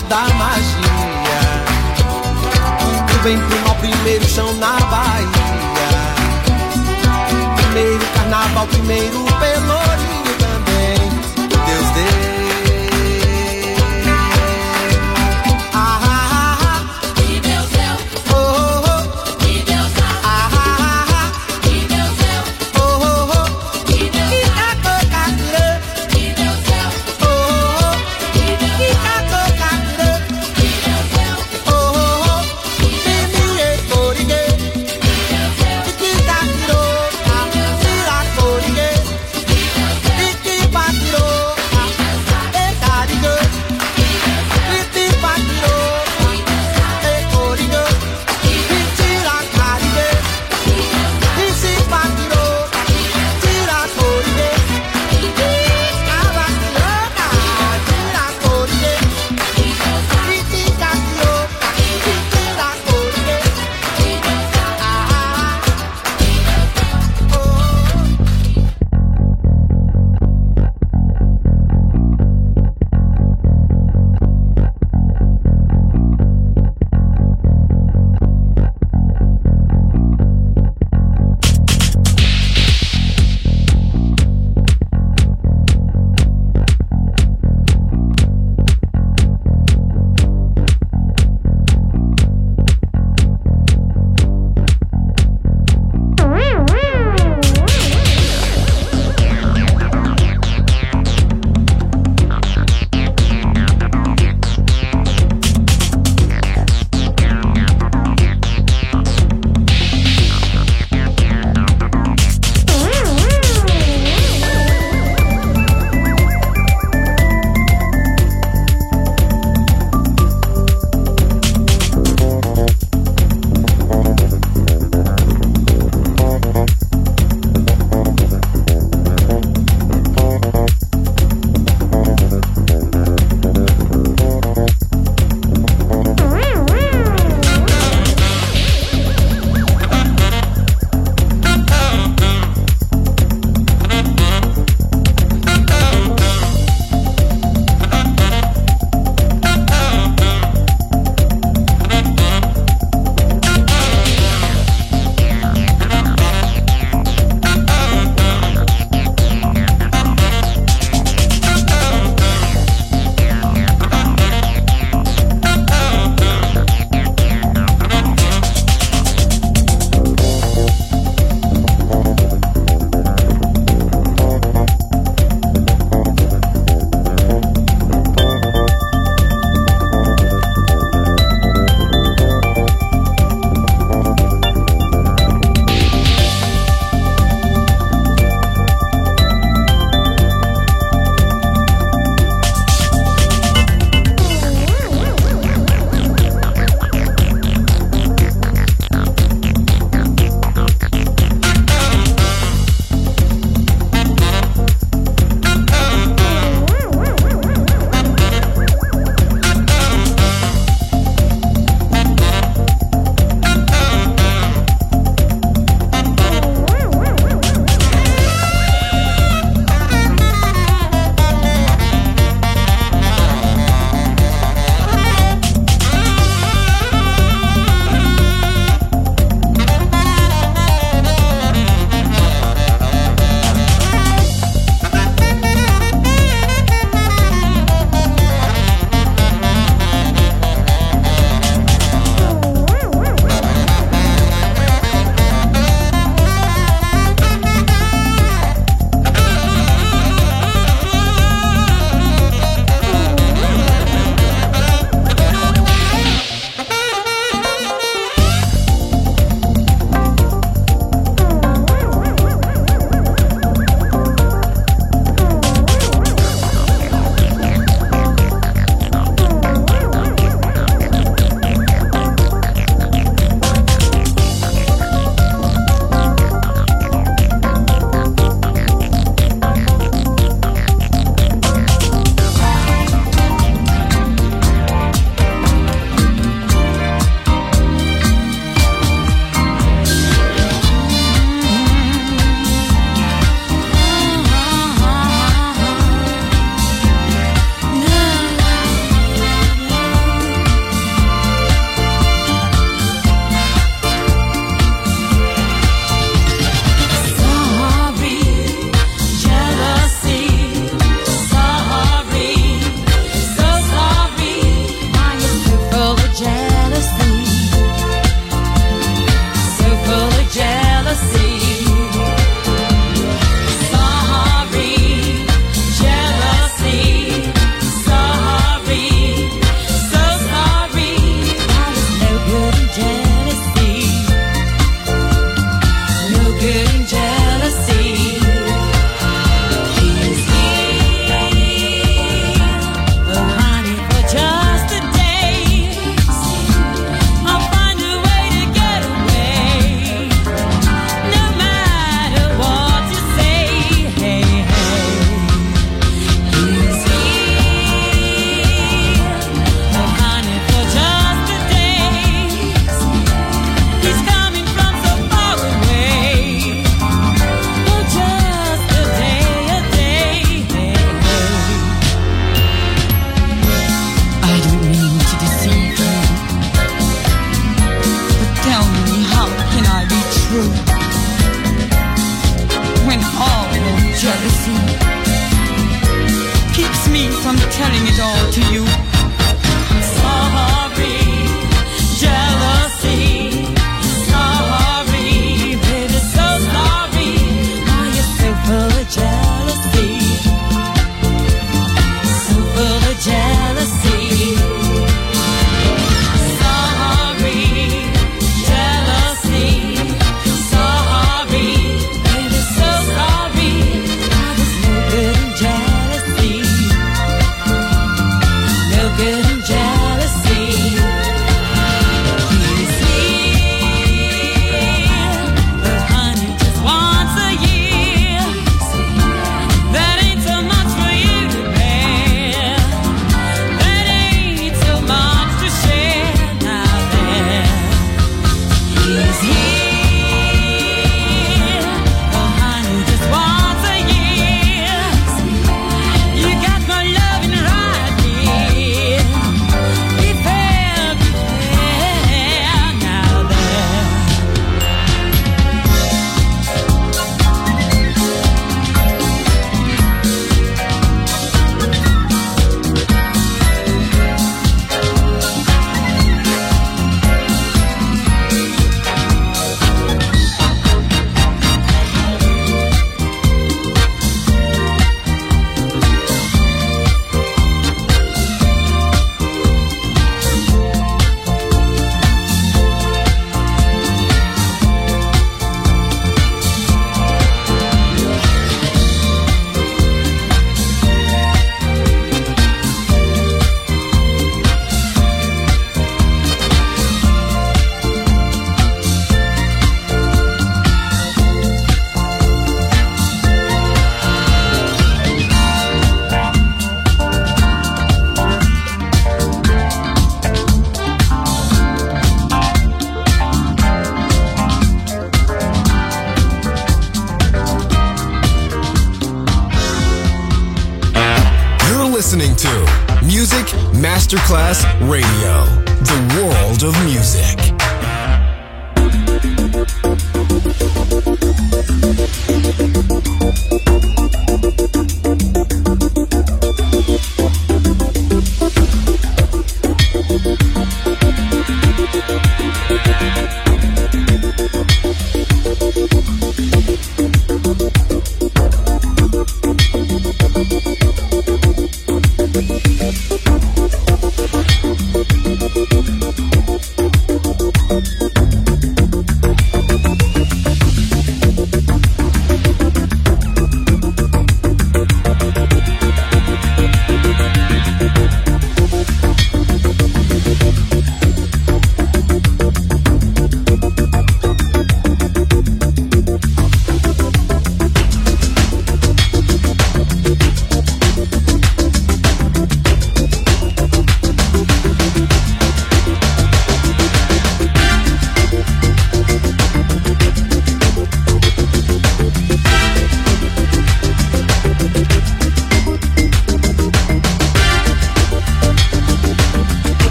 toda magia. Do bem pro mal, primeiro chão na Bahia. Primeiro carnaval, primeiro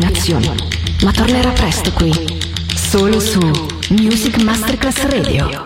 Nuove destinazioni, ma tornerà presto qui, solo su Music Masterclass Radio.